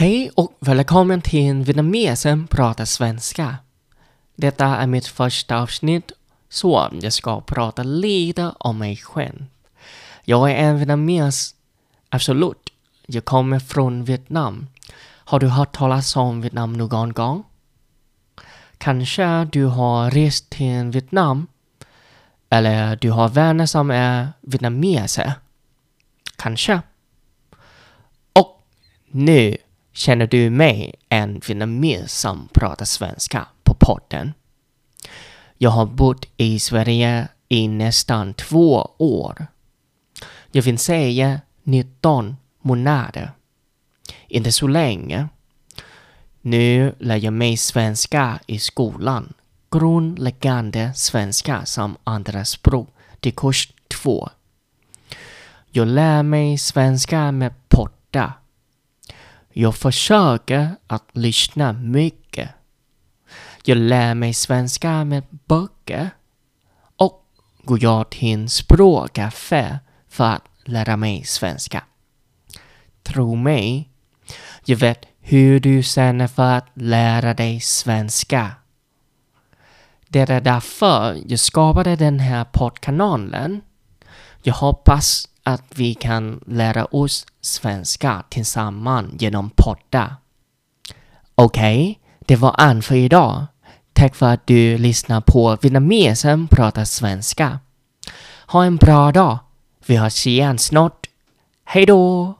Hej och välkommen till Vietnamesen pratar svenska. Detta är mitt första avsnitt, så jag ska prata lite om mig själv. Jag är en vietnames, absolut. Jag kommer från Vietnam. Har du hört talas om Vietnam någon gång? Kanske du har rest till Vietnam? Eller du har vänner som är vietnameser? Kanske? Och nu känner du mig en vietnames som pratar svenska på podden. Jag har bott i Sverige i nästan två år. Jag vill säga 19 månader. Inte så länge. Nu lär jag mig svenska i skolan. Grundläggande svenska som andraspråk till kurs 2. Jag lär mig svenska med potta. Jag försöker att lyssna mycket. Jag lär mig svenska med böcker. Och går till en språkaffär för att lära mig svenska. Tro mig, jag vet hur du känner för att lära dig svenska. Det är därför jag skapade den här poddkanalen. Jag hoppas att vi kan lära oss svenska tillsammans genom poddar. Okej, okay, det var allt för idag. Tack för att du lyssnar på Vietnamesen pratar svenska. Ha en bra dag. Vi hörs igen snart. Hej då!